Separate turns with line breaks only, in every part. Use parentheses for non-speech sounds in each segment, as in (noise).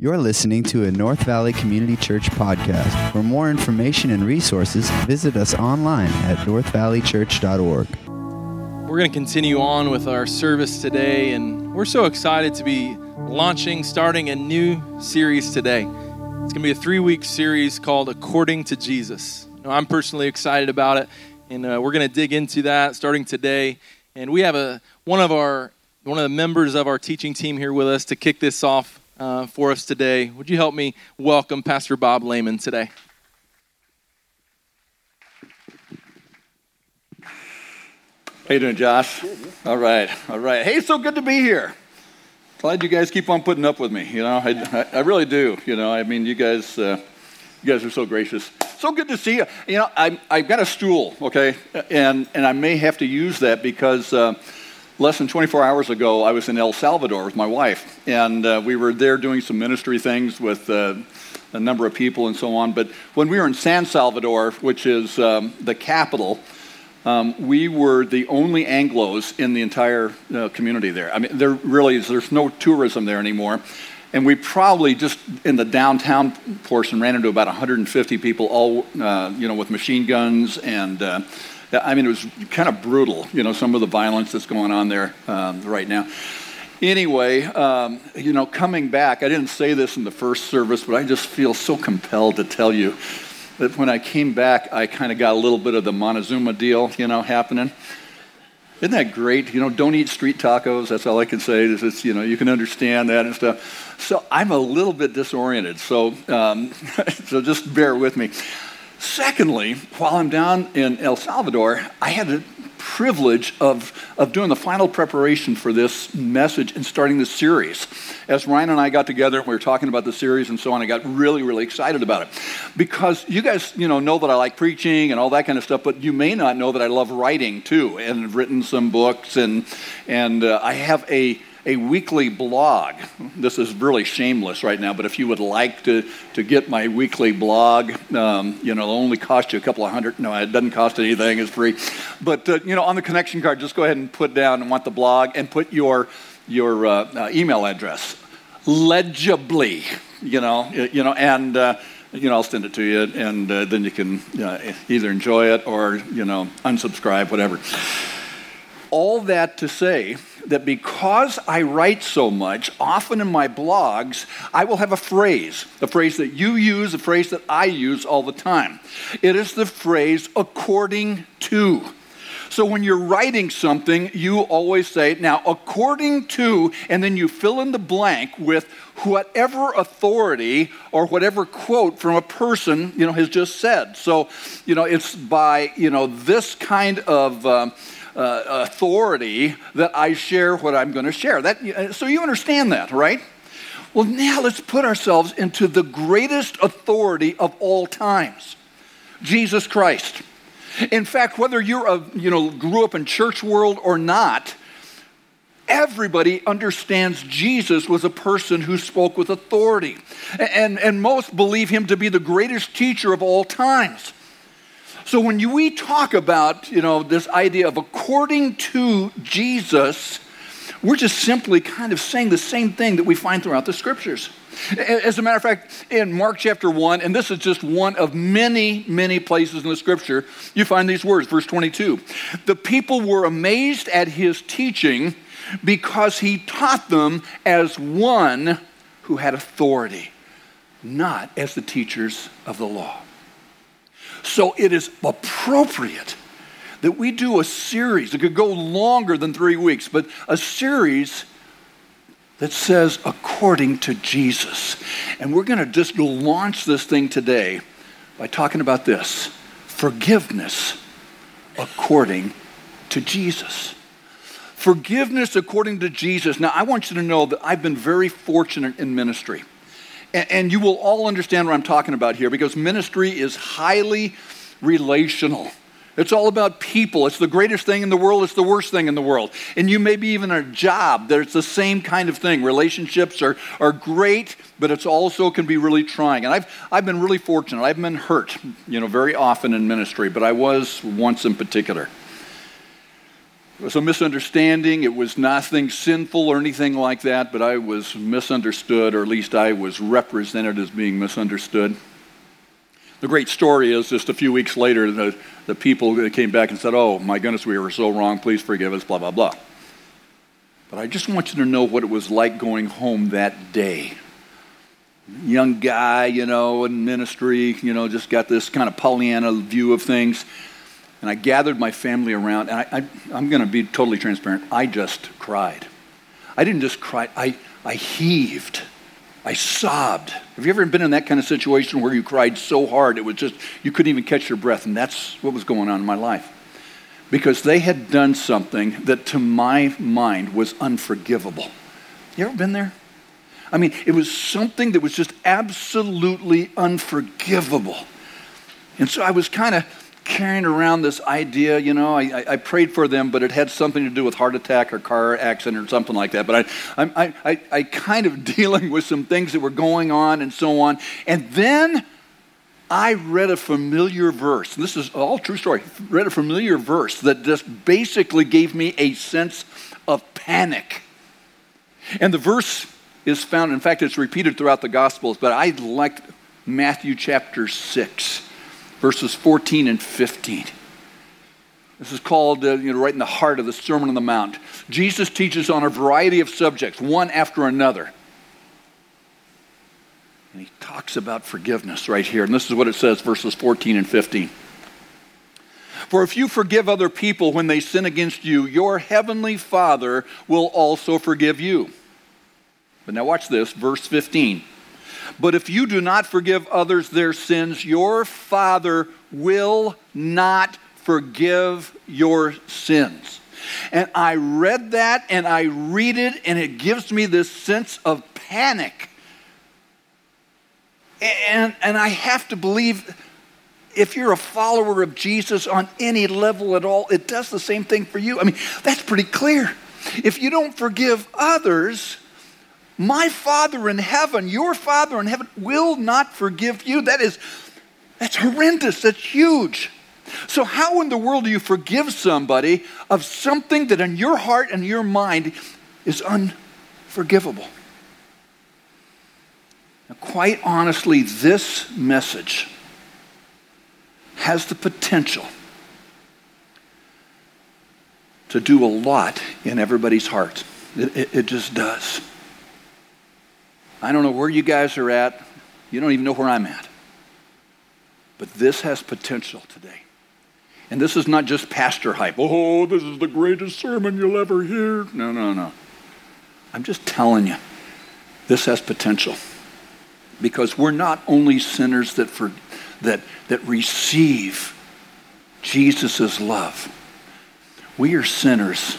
You're listening to a North Valley Community Church podcast. For more information and resources, visit us online at northvalleychurch.org.
We're going to continue on with our service today, and we're so excited to be launching, starting a new series today. It's going to be a three week series called According to Jesus. I'm personally excited about it, and uh, we're going to dig into that starting today. And we have a one of our one of the members of our teaching team here with us to kick this off uh, for us today. Would you help me welcome Pastor Bob Lehman today?
How you doing, Josh? All right, all right. Hey, so good to be here. Glad you guys keep on putting up with me. You know, I, I, really do. You know, I mean, you guys, uh, you guys are so gracious. So good to see you. You know, I, I've got a stool, okay, and and I may have to use that because. Uh, less than 24 hours ago, I was in El Salvador with my wife, and uh, we were there doing some ministry things with uh, a number of people and so on. But when we were in San Salvador, which is um, the capital, um, we were the only Anglos in the entire uh, community there. I mean, there really is, there's no tourism there anymore. And we probably just in the downtown portion ran into about 150 people, all uh, you know, with machine guns and uh, I mean, it was kind of brutal, you know, some of the violence that's going on there um, right now. Anyway, um, you know, coming back, I didn't say this in the first service, but I just feel so compelled to tell you that when I came back, I kind of got a little bit of the Montezuma deal, you know, happening. Isn't that great? You know, don't eat street tacos. That's all I can say. Is it's, you know, you can understand that and stuff. So I'm a little bit disoriented. So, um, (laughs) so just bear with me. Secondly, while I'm down in El Salvador, I had the privilege of, of doing the final preparation for this message and starting this series. As Ryan and I got together, and we were talking about the series and so on, I got really, really excited about it. Because you guys, you know, know that I like preaching and all that kind of stuff, but you may not know that I love writing too, and have written some books, and, and uh, I have a a weekly blog. This is really shameless right now, but if you would like to, to get my weekly blog, um, you know, it'll only cost you a couple of hundred. No, it doesn't cost anything, it's free. But, uh, you know, on the connection card, just go ahead and put down and want the blog and put your, your uh, uh, email address legibly, you know, you know, and, uh, you know, I'll send it to you, and uh, then you can uh, either enjoy it or, you know, unsubscribe, whatever. All that to say that because I write so much, often in my blogs, I will have a phrase, a phrase that you use, a phrase that I use all the time. It is the phrase according to. So when you're writing something, you always say, now, according to, and then you fill in the blank with whatever authority or whatever quote from a person, you know, has just said. So, you know, it's by, you know, this kind of. Um, uh, authority that I share what I'm going to share. That, so you understand that, right? Well, now let's put ourselves into the greatest authority of all times Jesus Christ. In fact, whether you're a, you know, grew up in church world or not, everybody understands Jesus was a person who spoke with authority. And, and most believe him to be the greatest teacher of all times. So when you, we talk about, you know, this idea of according to Jesus, we're just simply kind of saying the same thing that we find throughout the scriptures. As a matter of fact, in Mark chapter 1, and this is just one of many, many places in the scripture, you find these words, verse 22. The people were amazed at his teaching because he taught them as one who had authority, not as the teachers of the law. So it is appropriate that we do a series. It could go longer than three weeks, but a series that says according to Jesus. And we're going to just launch this thing today by talking about this forgiveness according to Jesus. Forgiveness according to Jesus. Now, I want you to know that I've been very fortunate in ministry. And, you will all understand what I'm talking about here because ministry is highly relational. It's all about people. It's the greatest thing in the world. It's the worst thing in the world. And you may be even a job. that it's the same kind of thing. Relationships are, are great, but it's also can be really trying. And I've, I've been really fortunate. I've been hurt, you know, very often in ministry, but I was once in particular. It was a misunderstanding. It was nothing sinful or anything like that, but I was misunderstood, or at least I was represented as being misunderstood. The great story is just a few weeks later, the, the people came back and said, Oh, my goodness, we were so wrong. Please forgive us, blah, blah, blah. But I just want you to know what it was like going home that day. Young guy, you know, in ministry, you know, just got this kind of Pollyanna view of things. And I gathered my family around, and I, I, am going to be totally transparent. I just cried. I didn't just cry, I, I heaved. I sobbed. Have you ever been in that kind of situation where you cried so hard it was just, you couldn't even catch your breath? And that's what was going on in my life. Because they had done something that to my mind was unforgivable. You ever been there? I mean, it was something that was just absolutely unforgivable. And so I was kind of carrying around this idea, you know, I, I, prayed for them, but it had something to do with heart attack or car accident or something like that. But I, I, I, I kind of (laughs) dealing with some things that were going on and so on. And then I read a familiar verse. This is all true story. Read a familiar verse that just basically gave me a sense of panic. And the verse is found, in fact, it's repeated throughout the Gospels, but I liked Matthew chapter 6 verses 14 and 15. This is called, uh, you know, right in the heart of the Sermon on the Mount. Jesus teaches on a variety of subjects, one after another. And he talks about forgiveness right here. And this is what it says, verses 14 and 15. For if you forgive other people when they sin against you, your heavenly Father will also forgive you. But now watch this, verse 15. But if you do not forgive others their sins, your Father will not forgive your sins. And I read that and I read it, and it gives me this sense of panic. And, and I have to believe if you're a follower of Jesus on any level at all, it does the same thing for you. I mean, that's pretty clear. If you don't forgive others, my Father in heaven, your Father in heaven, will not forgive you. That is, that's horrendous. That's huge. So, how in the world do you forgive somebody of something that in your heart and your mind is unforgivable? Now, quite honestly, this message has the potential to do a lot in everybody's heart. It, it, it just does. I don't know where you guys are at. You don't even know where I'm at. But this has potential today. And this is not just pastor hype. Oh, this is the greatest sermon you'll ever hear. No, no, no. I'm just telling you, this has potential. Because we're not only sinners that, for, that, that receive Jesus' love, we are sinners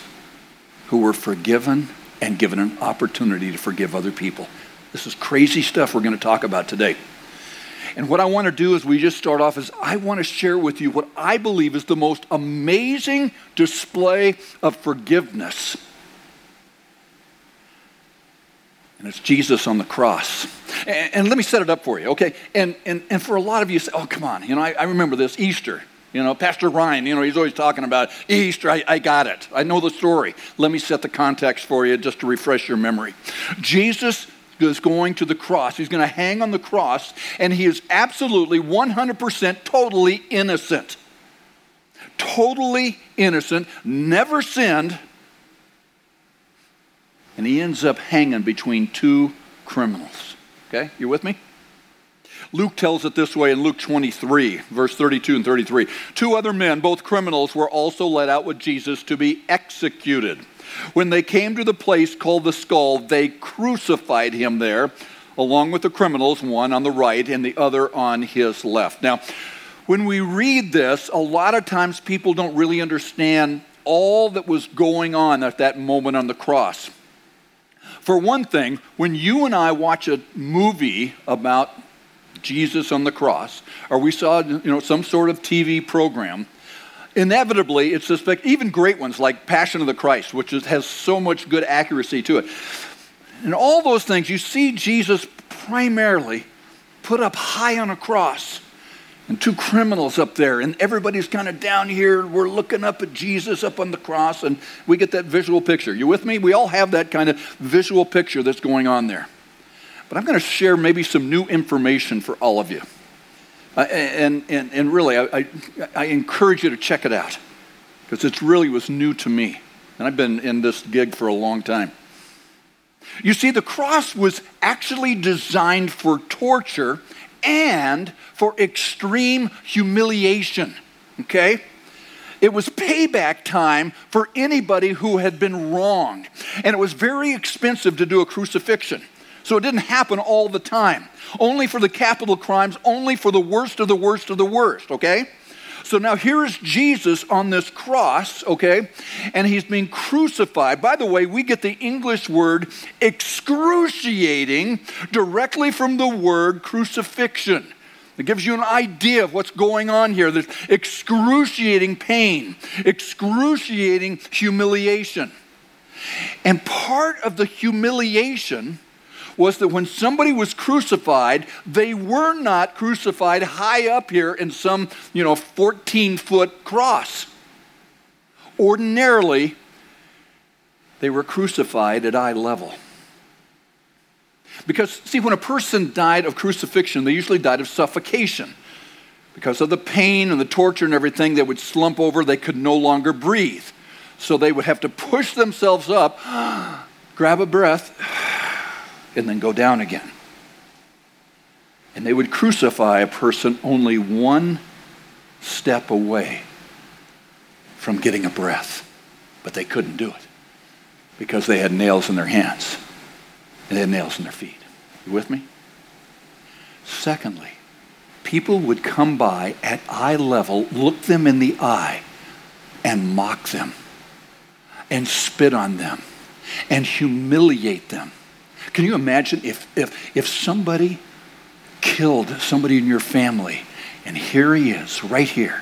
who were forgiven and given an opportunity to forgive other people. This is crazy stuff we're going to talk about today. And what I want to do as we just start off is I want to share with you what I believe is the most amazing display of forgiveness. And it's Jesus on the cross. And, and, let me set it up for you, okay? And, and, and for a lot of you, say, oh, come on. You know, I, I remember this Easter. You know, Pastor Ryan, you know, he's always talking about Easter. I, I, got it. I know the story. Let me set the context for you just to refresh your memory. Jesus is going to the cross. He's going to hang on the cross, and he is absolutely 100% totally innocent. Totally innocent, never sinned, and he ends up hanging between two criminals. Okay, you with me? Luke tells it this way in Luke 23, verse 32 and 33. Two other men, both criminals, were also led out with Jesus to be executed. When they came to the place called the skull, they crucified him there, along with the criminals, one on the right and the other on his left. Now, when we read this, a lot of times people don't really understand all that was going on at that moment on the cross. For one thing, when you and I watch a movie about Jesus on the cross, or we saw you know, some sort of TV program, inevitably it's suspect, even great ones like Passion of the Christ, which is, has so much good accuracy to it. And all those things, you see Jesus primarily put up high on a cross. and two criminals up there, and everybody's kind of down here. We're looking up at Jesus up on the cross, and we get that visual picture. You with me? We all have that kind of visual picture that's going on there. But I'm going to share maybe some new information for all of you. And, and, and really, I, I, I encourage you to check it out because it really was new to me. And I've been in this gig for a long time. You see, the cross was actually designed for torture and for extreme humiliation. Okay? It was payback time for anybody who had been wronged. And it was very expensive to do a crucifixion. So it didn't happen all the time. Only for the capital crimes, only for the worst of the worst of the worst, okay? So now here is Jesus on this cross, okay? And he's being crucified. By the way, we get the English word excruciating directly from the word crucifixion. It gives you an idea of what's going on here. There's excruciating pain, excruciating humiliation. And part of the humiliation was that when somebody was crucified, they were not crucified high up here in some, you know, 14 foot cross. Ordinarily, they were crucified at eye level. Because, see, when a person died of crucifixion, they usually died of suffocation. Because of the pain and the torture and everything, they would slump over, they could no longer breathe. So they would have to push themselves up, (gasps) grab a breath, and then go down again. And they would crucify a person only one step away from getting a breath. But they couldn't do it because they had nails in their hands and they had nails in their feet. You with me? Secondly, people would come by at eye level, look them in the eye, and mock them, and spit on them, and humiliate them can you imagine if, if, if somebody killed somebody in your family and here he is, right here?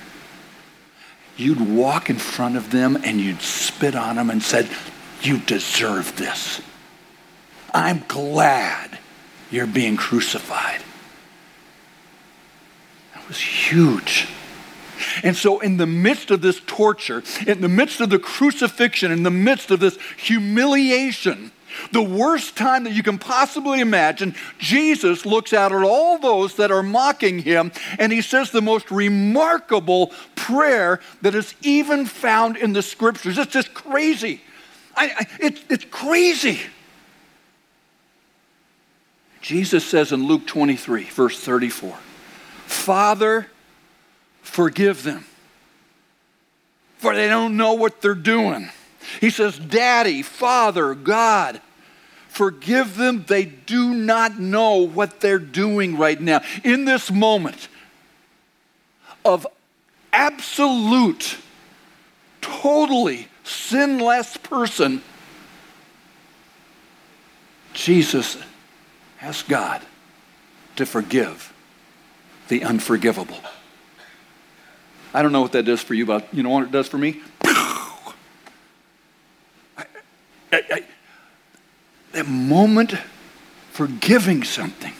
You'd walk in front of them and you'd spit on them and said, You deserve this. I'm glad you're being crucified. That was huge. And so, in the midst of this torture, in the midst of the crucifixion, in the midst of this humiliation, the worst time that you can possibly imagine, Jesus looks out at all those that are mocking him and he says the most remarkable prayer that is even found in the scriptures. It's just crazy. I, I, it, it's crazy. Jesus says in Luke 23, verse 34, Father, forgive them, for they don't know what they're doing. He says, Daddy, Father, God, Forgive them. They do not know what they're doing right now. In this moment of absolute, totally sinless person, Jesus asked God to forgive the unforgivable. I don't know what that does for you, but you know what it does for me? I, I, moment forgiving something,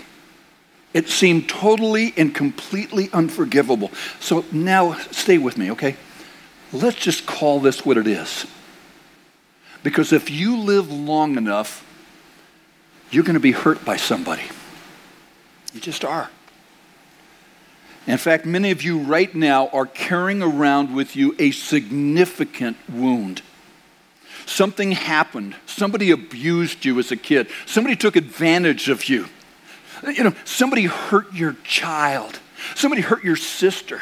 it seemed totally and completely unforgivable. So now stay with me, okay? Let's just call this what it is. Because if you live long enough, you're going to be hurt by somebody. You just are. In fact, many of you right now are carrying around with you a significant wound. Something happened. Somebody abused you as a kid. Somebody took advantage of you. You know, somebody hurt your child. Somebody hurt your sister.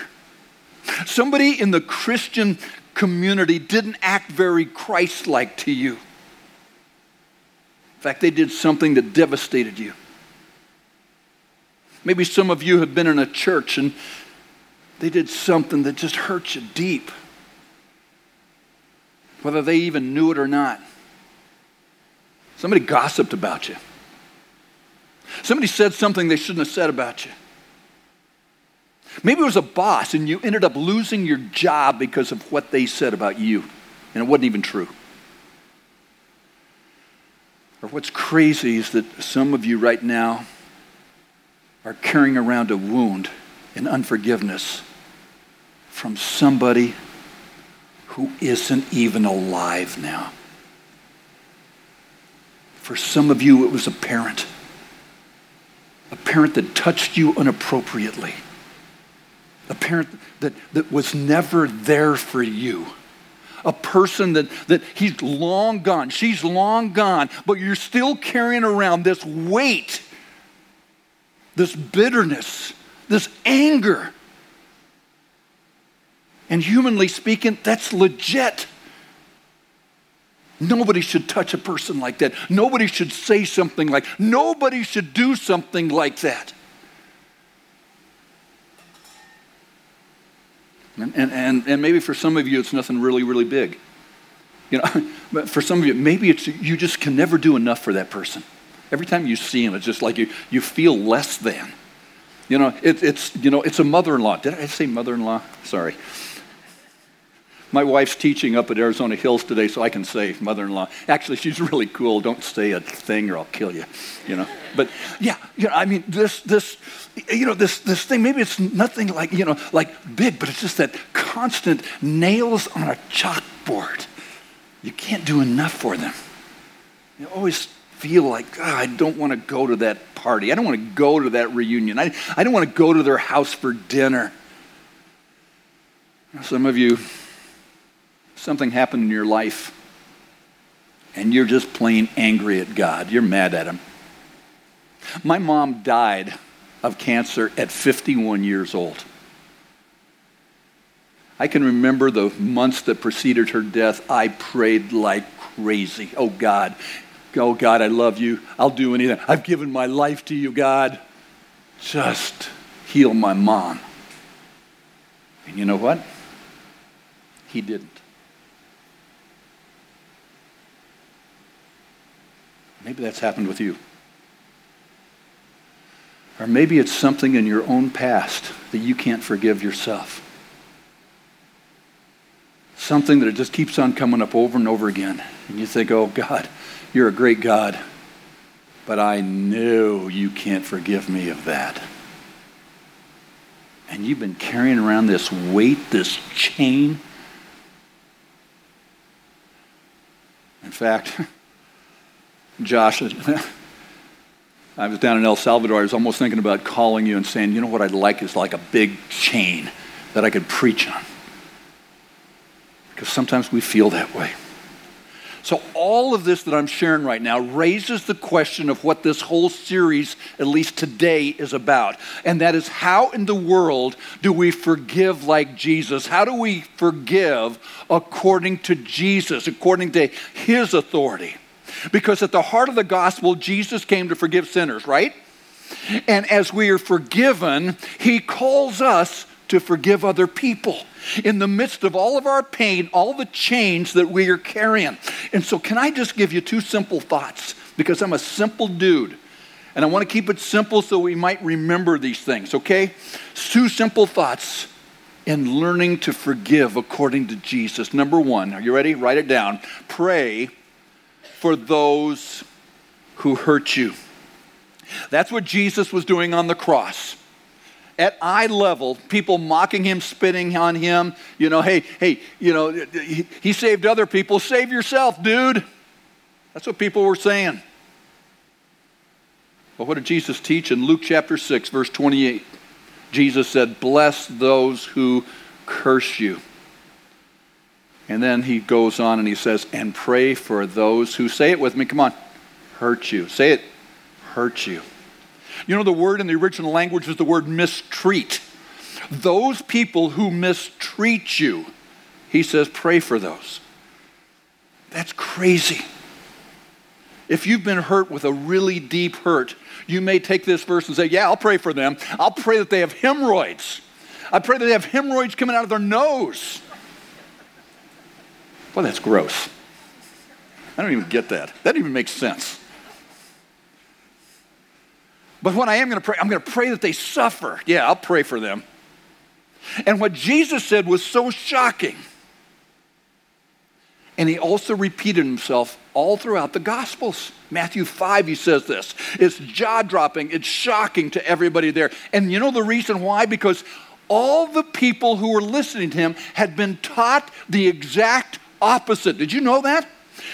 Somebody in the Christian community didn't act very Christ like to you. In fact, they did something that devastated you. Maybe some of you have been in a church and they did something that just hurt you deep whether they even knew it or not. Somebody gossiped about you. Somebody said something they shouldn't have said about you. Maybe it was a boss and you ended up losing your job because of what they said about you, and it wasn't even true. Or what's crazy is that some of you right now are carrying around a wound and unforgiveness from somebody who isn't even alive now. For some of you, it was a parent. A parent that touched you inappropriately. A parent that, that was never there for you. A person that, that he's long gone, she's long gone, but you're still carrying around this weight, this bitterness, this anger. And humanly speaking, that's legit. Nobody should touch a person like that. Nobody should say something like, nobody should do something like that. And, and, and, and maybe for some of you, it's nothing really, really big. You know, (laughs) but for some of you, maybe it's you just can never do enough for that person. Every time you see him, it's just like you, you feel less than. You know, it, it's, you know, it's a mother-in-law. Did I say mother-in-law? Sorry. My wife's teaching up at Arizona Hills today, so I can say mother-in-law. Actually, she's really cool. Don't say a thing or I'll kill you. You know. But yeah, you know, I mean, this, this, you know, this, this thing. Maybe it's nothing like, you know, like big, but it's just that constant nails on a chalkboard. You can't do enough for them. You always feel like oh, I don't want to go to that party. I don't want to go to that reunion. I, I don't want to go to their house for dinner. Some of you something happened in your life and you're just plain angry at God. You're mad at Him. My mom died of cancer at 51 years old. I can remember the months that preceded her death. I prayed like crazy. Oh God, oh God, I love you. I'll do anything. I've given my life to you, God. Just heal my mom. And you know what? He didn't. Maybe that's happened with you. Or maybe it's something in your own past that you can't forgive yourself. Something that just keeps on coming up over and over again. And you think, oh, God, you're a great God, but I know you can't forgive me of that. And you've been carrying around this weight, this chain. In fact, (laughs) Josh, (laughs) I was down in El Salvador. I was almost thinking about calling you and saying, you know what I'd like is like a big chain that I could preach on. Because sometimes we feel that way. So, all of this that I'm sharing right now raises the question of what this whole series, at least today, is about. And that is how in the world do we forgive like Jesus? How do we forgive according to Jesus, according to his authority? Because at the heart of the gospel, Jesus came to forgive sinners, right? And as we are forgiven, he calls us to forgive other people in the midst of all of our pain, all the chains that we are carrying. And so, can I just give you two simple thoughts? Because I'm a simple dude. And I want to keep it simple so we might remember these things, okay? Two simple thoughts in learning to forgive according to Jesus. Number one, are you ready? Write it down. Pray for those who hurt you. That's what Jesus was doing on the cross. At eye level, people mocking him, spitting on him, you know, hey, hey, you know, he, he saved other people. Save yourself, dude. That's what people were saying. But what did Jesus teach in Luke chapter 6, verse 28? Jesus said, Bless those who curse you. And then he goes on and he says, and pray for those who, say it with me, come on, hurt you. Say it, hurt you. You know, the word in the original language is the word mistreat. Those people who mistreat you, he says, pray for those. That's crazy. If you've been hurt with a really deep hurt, you may take this verse and say, Yeah, I'll pray for them. I'll pray that they have hemorrhoids. I pray that they have hemorrhoids coming out of their nose. Well, that's gross. I don't even get that. That even makes sense. But what I am going to pray, I'm going to pray that they suffer. Yeah, I'll pray for them. And what Jesus said was so shocking. And he also repeated himself all throughout the Gospels. Matthew 5, he says this. It's jaw dropping, it's shocking to everybody there. And you know the reason why? Because all the people who were listening to him had been taught the exact opposite. Did you know that?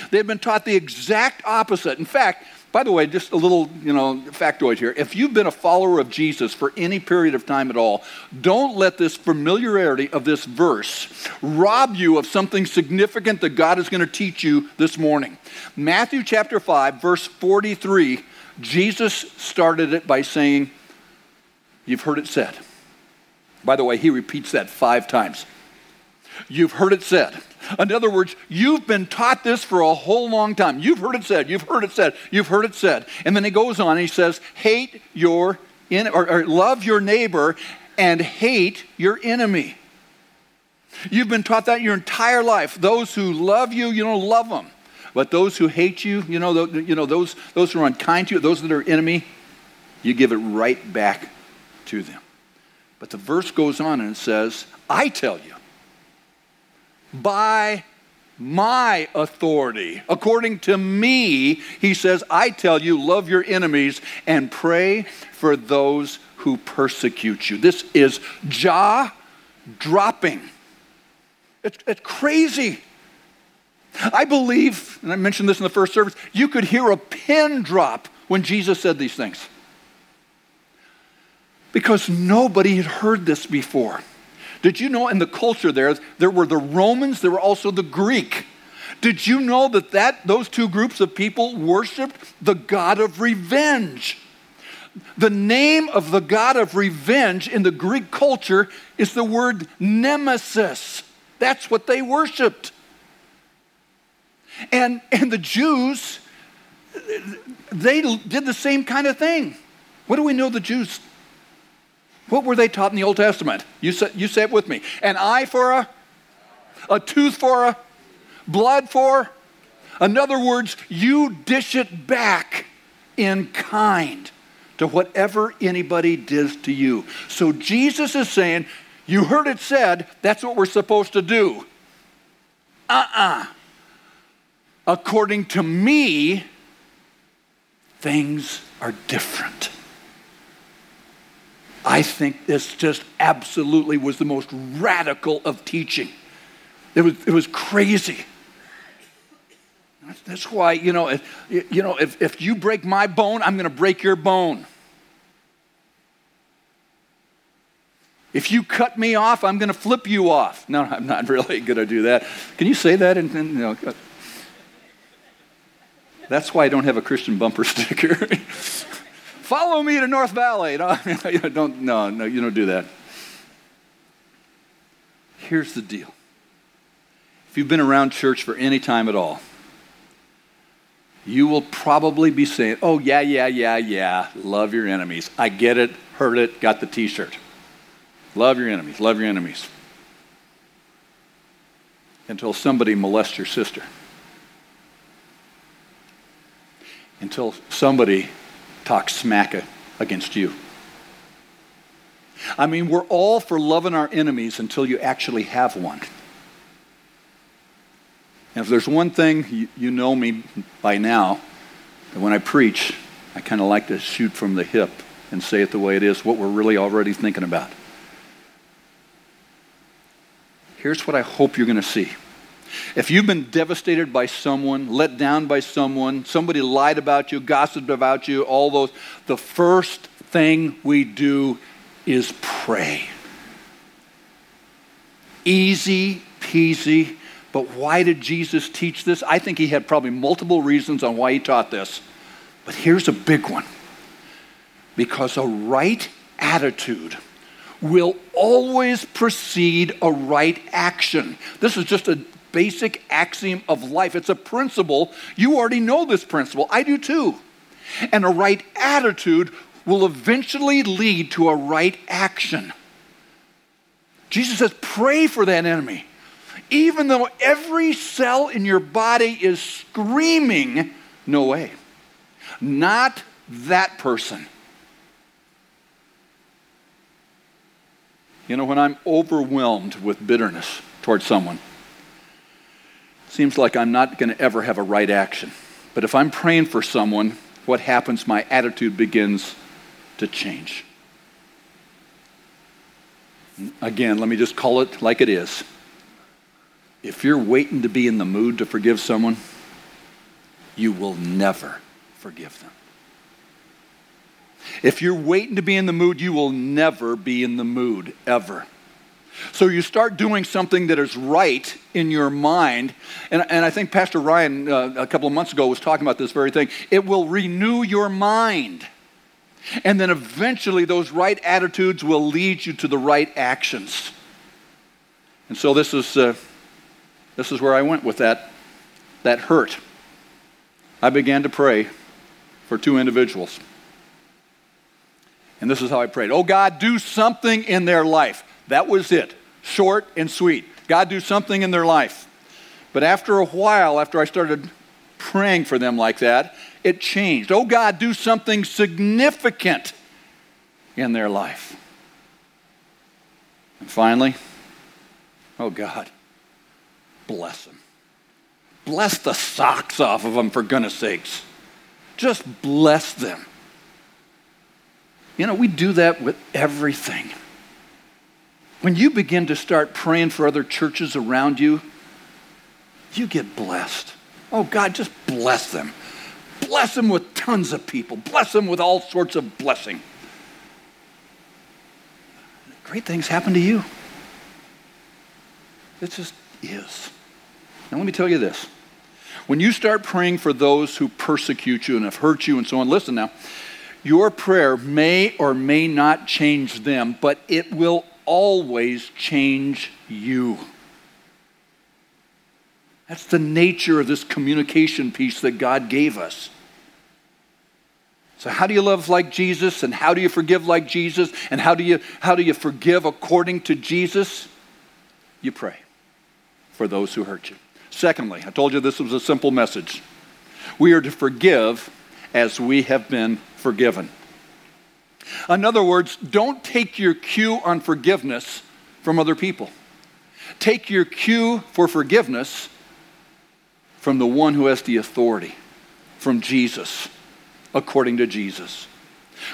They've been taught the exact opposite. In fact, by the way, just a little, you know, factoid here. If you've been a follower of Jesus for any period of time at all, don't let this familiarity of this verse rob you of something significant that God is going to teach you this morning. Matthew chapter 5, verse 43, Jesus started it by saying, You've heard it said. By the way, he repeats that five times. You've heard it said. In other words, you've been taught this for a whole long time. You've heard it said, you've heard it said, you've heard it said. And then he goes on and he says, hate your in, or, or love your neighbor and hate your enemy. You've been taught that your entire life. Those who love you, you don't love them. But those who hate you, you know, you know those, those who are unkind to you, those that are enemy, you give it right back to them. But the verse goes on and it says, I tell you, by my authority. According to me, he says, I tell you, love your enemies and pray for those who persecute you. This is jaw dropping. It's, it's crazy. I believe, and I mentioned this in the first service, you could hear a pin drop when Jesus said these things. Because nobody had heard this before. Did you know in the culture there, there were the Romans, there were also the Greek. Did you know that, that those two groups of people worshiped the God of revenge? The name of the God of revenge in the Greek culture is the word nemesis. That's what they worshiped. And, and the Jews, they did the same kind of thing. What do we know the Jews what were they taught in the Old Testament? You say, you say it with me. An eye for a, a tooth for a, blood for. In other words, you dish it back in kind to whatever anybody does to you. So Jesus is saying, You heard it said, that's what we're supposed to do. Uh uh-uh. uh According to me, things are different. I think this just absolutely was the most radical of teaching. It was, it was crazy. That's why, you know, if, you know, if, if you break my bone, I'm going to break your bone. If you cut me off, I'm going to flip you off. No, (laughs) I'm not really going to do that. Can you say that? And, and you know, uh, that's why I don't have a Christian bumper (laughs) sticker follow me to North Valley. (laughs) No, don't, no, no, you don't do that. Here's the deal. If you've been around church for any time at all, you will probably be saying, oh, yeah, yeah, yeah, yeah, love your enemies. I get it, heard it, got the t shirt. Love your enemies, love your enemies. Until somebody molests your sister. Until somebody talk smack against you. I mean, we're all for loving our enemies until you actually have one. And if there's one thing you, you know me by now, that when I preach, I kind of like to shoot from the hip and say it the way it is, what we're really already thinking about. Here's what I hope you're going to see. If you've been devastated by someone, let down by someone, somebody lied about you, gossiped about you, all those, the first thing we do is pray. Easy peasy. But why did Jesus teach this? I think he had probably multiple reasons on why he taught this. But here's a big one because a right attitude will always precede a right action. This is just a basic axiom of life. It's a principle. You already know this principle. I do too. And a right attitude will eventually lead to a right action. Jesus says, pray for that enemy. Even though every cell in your body is screaming, no way. Not that person. You know, when I'm overwhelmed with bitterness towards someone, seems like I'm not going to ever have a right action. But if I'm praying for someone, what happens? My attitude begins to change. Again, let me just call it like it is. If you're waiting to be in the mood to forgive someone, you will never forgive them. If you're waiting to be in the mood, you will never be in the mood, ever. So you start doing something that is right in your mind. And, and I think Pastor Ryan uh, a couple of months ago was talking about this very thing. It will renew your mind. And then eventually those right attitudes will lead you to the right actions. And so this is, uh, this is where I went with that, that hurt. I began to pray for two individuals. And this is how I prayed Oh God, do something in their life. That was it. Short and sweet. God, do something in their life. But after a while, after I started praying for them like that, it changed. Oh God, do something significant in their life. And finally, oh God, bless them. Bless the socks off of them, for goodness sakes. Just bless them. You know, we do that with everything. When you begin to start praying for other churches around you, you get blessed. Oh, God, just bless them. Bless them with tons of people. Bless them with all sorts of blessing. Great things happen to you. It just is. Now, let me tell you this. When you start praying for those who persecute you and have hurt you and so on, listen now, your prayer may or may not change them, but it will always change you. That's the nature of this communication piece that God gave us. So how do you love like Jesus and how do you forgive like Jesus and how do you how do you forgive according to Jesus? You pray for those who hurt you. Secondly, I told you this was a simple message. We are to forgive as we have been forgiven. In other words, don't take your cue on forgiveness from other people. Take your cue for forgiveness from the one who has the authority, from Jesus, according to Jesus.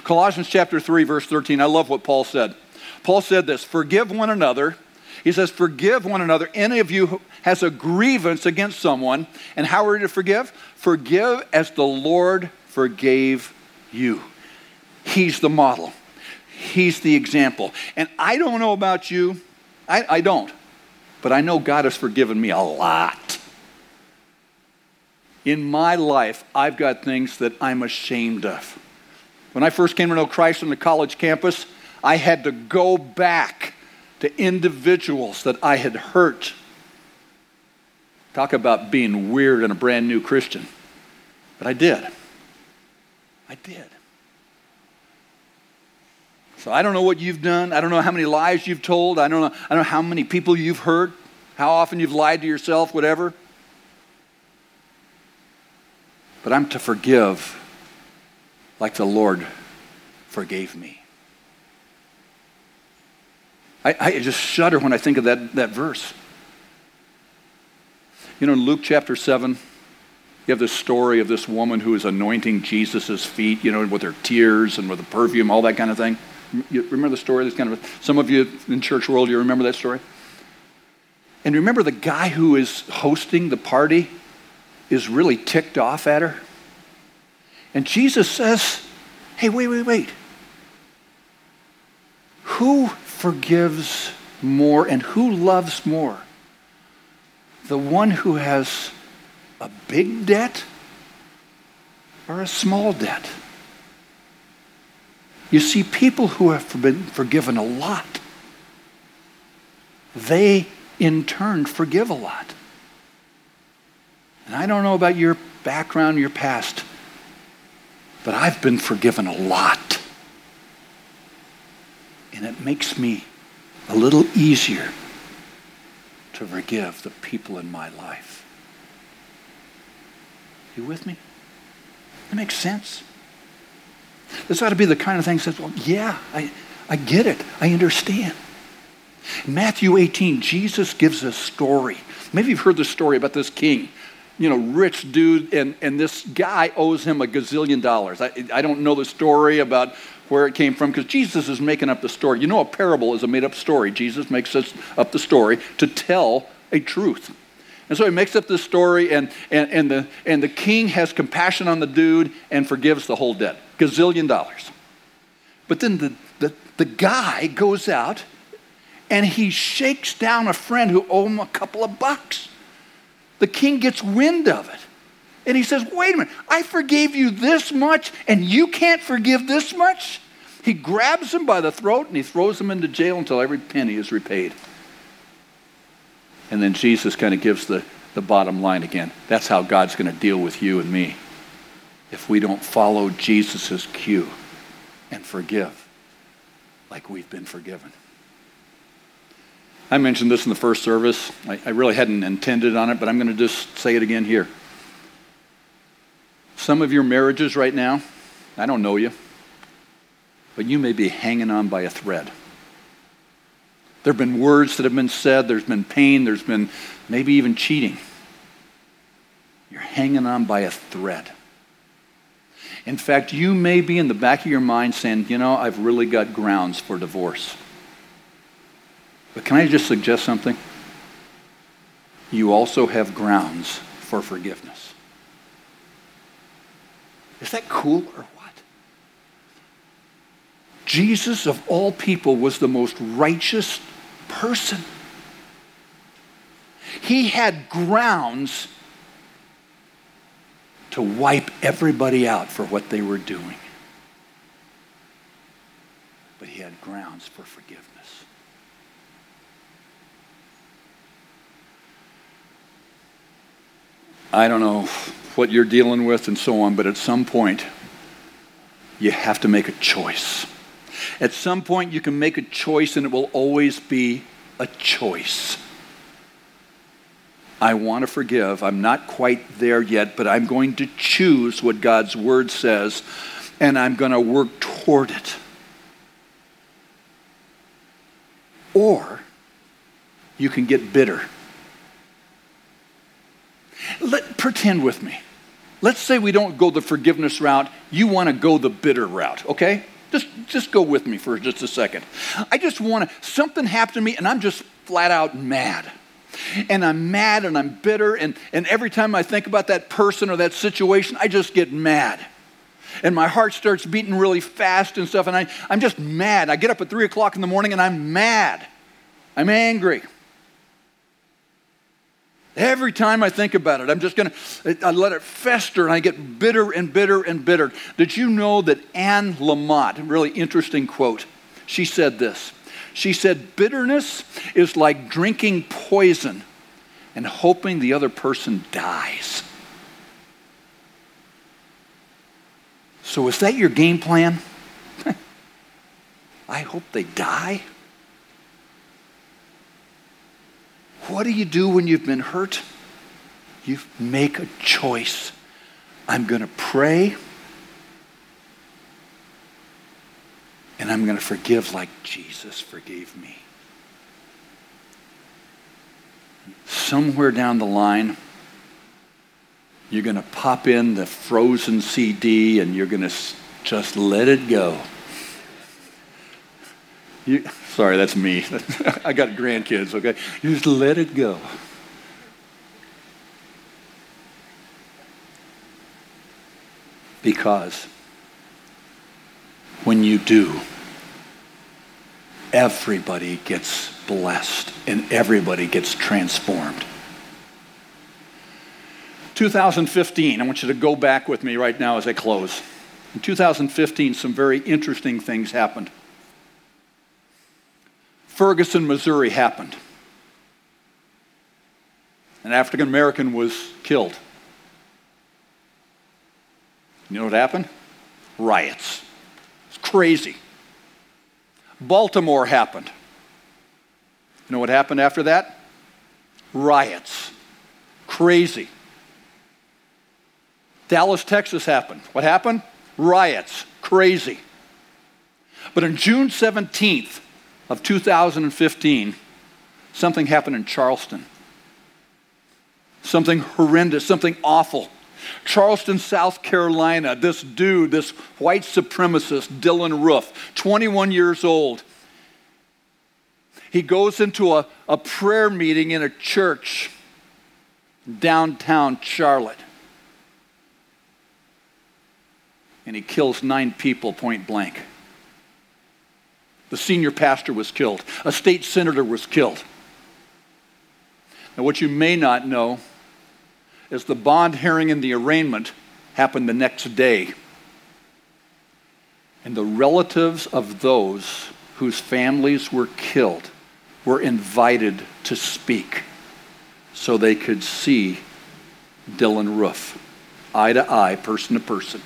Colossians chapter 3, verse 13, I love what Paul said. Paul said this Forgive one another. He says, Forgive one another. Any of you has a grievance against someone. And how are you to forgive? Forgive as the Lord forgave you. He's the model, He's the example. And I don't know about you, I, I don't, but I know God has forgiven me a lot. In my life, I've got things that I'm ashamed of. When I first came to know Christ on the college campus, I had to go back to individuals that I had hurt. Talk about being weird and a brand new Christian. But I did. I did. So I don't know what you've done. I don't know how many lies you've told. I don't know, I don't know how many people you've hurt, how often you've lied to yourself, whatever. But I'm to forgive like the Lord forgave me. I, I just shudder when I think of that, that verse. You know, in Luke chapter 7, you have this story of this woman who is anointing Jesus' feet, you know, with her tears and with the perfume, all that kind of thing. You remember the story? This kind of a, some of you in church world, you remember that story. And remember the guy who is hosting the party is really ticked off at her. And Jesus says, "Hey, wait, wait, wait. Who forgives more and who loves more? The one who has a big debt or a small debt?" You see, people who have been forgiven a lot, they in turn forgive a lot. And I don't know about your background, your past, but I've been forgiven a lot. And it makes me a little easier to forgive the people in my life. You with me? That makes sense. This ought to be the kind of thing that says, well, yeah, I, I get it. I understand. In Matthew 18, Jesus gives a story. Maybe you've heard the story about this king, you know, rich dude, and, and this guy owes him a gazillion dollars. I, I don't know the story about where it came from because Jesus is making up the story. You know, a parable is a made up story. Jesus makes us up the story to tell a truth. And so he makes up this story, and, and, and, the, and the king has compassion on the dude and forgives the whole debt gazillion dollars. But then the, the, the guy goes out and he shakes down a friend who owed him a couple of bucks. The king gets wind of it. And he says, Wait a minute, I forgave you this much and you can't forgive this much? He grabs him by the throat and he throws him into jail until every penny is repaid. And then Jesus kind of gives the, the bottom line again. That's how God's going to deal with you and me if we don't follow Jesus' cue and forgive like we've been forgiven. I mentioned this in the first service. I, I really hadn't intended on it, but I'm going to just say it again here. Some of your marriages right now, I don't know you, but you may be hanging on by a thread. There have been words that have been said, there's been pain, there's been maybe even cheating. You're hanging on by a thread. In fact, you may be in the back of your mind saying, you know, I've really got grounds for divorce. But can I just suggest something? You also have grounds for forgiveness. Is that cool or what? Jesus, of all people, was the most righteous person. He had grounds to wipe everybody out for what they were doing. But he had grounds for forgiveness. I don't know what you're dealing with and so on, but at some point, you have to make a choice. At some point, you can make a choice, and it will always be a choice. I want to forgive. I'm not quite there yet, but I'm going to choose what God's word says, and I'm going to work toward it. Or you can get bitter. Let, pretend with me. Let's say we don't go the forgiveness route. You want to go the bitter route, okay? Just, just go with me for just a second. I just want to, something happened to me and I'm just flat out mad and I'm mad and I'm bitter. And, and every time I think about that person or that situation, I just get mad. And my heart starts beating really fast and stuff. And I, I'm just mad. I get up at 3 o'clock in the morning and I'm mad. I'm angry. Every time I think about it, I'm just going to I let it fester and I get bitter and bitter and bitter. Did you know that Anne Lamott, really interesting quote, she said this she said, Bitterness is like drinking poison and hoping the other person dies. So, is that your game plan? (laughs) I hope they die. What do you do when you've been hurt? You make a choice. I'm going to pray And I'm going to forgive like Jesus forgave me. Somewhere down the line, you're going to pop in the frozen CD and you're going to just let it go. You, sorry, that's me. (laughs) I got grandkids, okay? You just let it go. Because when you do, everybody gets blessed and everybody gets transformed. 2015, I want you to go back with me right now as I close. In 2015, some very interesting things happened. Ferguson, Missouri happened. An African American was killed. You know what happened? Riots crazy. Baltimore happened. You know what happened after that? Riots. Crazy. Dallas, Texas happened. What happened? Riots. Crazy. But on June 17th, of 2015, something happened in Charleston. Something horrendous, something awful. Charleston, South Carolina, this dude, this white supremacist, Dylann Roof, 21 years old, he goes into a, a prayer meeting in a church downtown Charlotte. And he kills nine people point blank. The senior pastor was killed. A state senator was killed. Now, what you may not know is the bond hearing and the arraignment happened the next day. And the relatives of those whose families were killed were invited to speak so they could see Dylann Roof, eye to eye, person to person.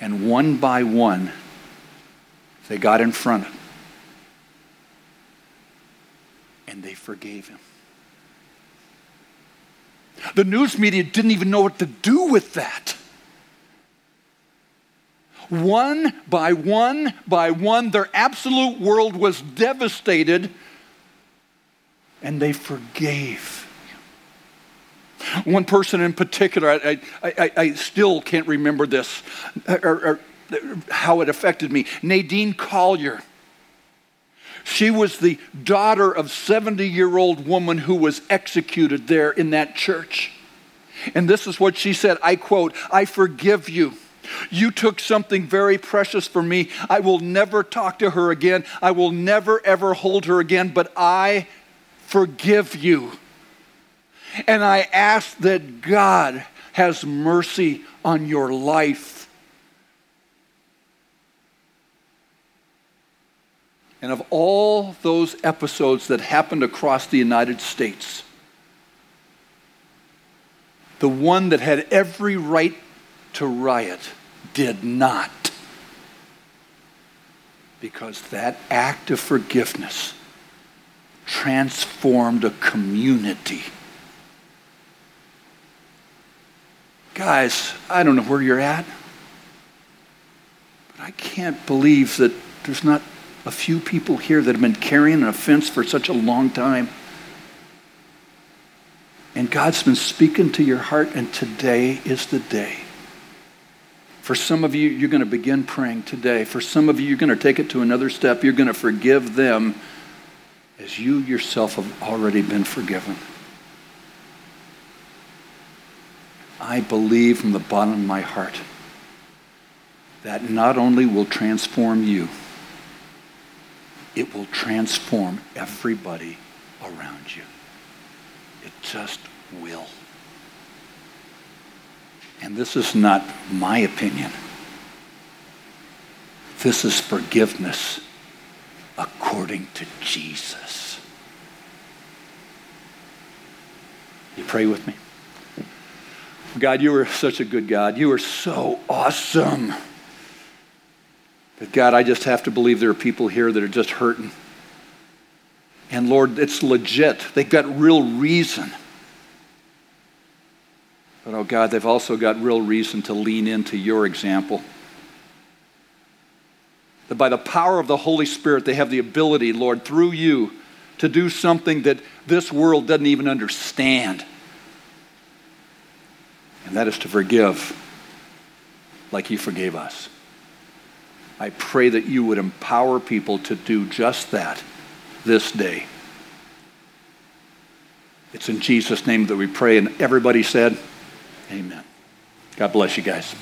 And one by one, they got in front of him and they forgave him. The news media didn't even know what to do with that. One by one by one, their absolute world was devastated, and they forgave. One person in particular, I, I, I still can't remember this, or, or how it affected me. Nadine Collier. She was the daughter of 70 year old woman who was executed there in that church. And this is what she said I quote, I forgive you. You took something very precious from me. I will never talk to her again. I will never, ever hold her again, but I forgive you. And I ask that God has mercy on your life. And of all those episodes that happened across the United States, the one that had every right to riot did not. Because that act of forgiveness transformed a community. Guys, I don't know where you're at, but I can't believe that there's not a few people here that have been carrying an offense for such a long time. And God's been speaking to your heart, and today is the day. For some of you, you're going to begin praying today. For some of you, you're going to take it to another step. You're going to forgive them as you yourself have already been forgiven. I believe from the bottom of my heart that not only will transform you, it will transform everybody around you. It just will. And this is not my opinion. This is forgiveness according to Jesus. You pray with me? God, you are such a good God. You are so awesome. But God, I just have to believe there are people here that are just hurting. And Lord, it's legit. They've got real reason. But oh God, they've also got real reason to lean into your example. That by the power of the Holy Spirit, they have the ability, Lord, through you, to do something that this world doesn't even understand. And that is to forgive like you forgave us. I pray that you would empower people to do just that this day. It's in Jesus' name that we pray. And everybody said, Amen. God bless you guys.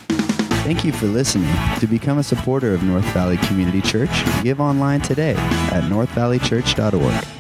Thank you for listening. To become a supporter of North Valley Community Church, give online today at northvalleychurch.org.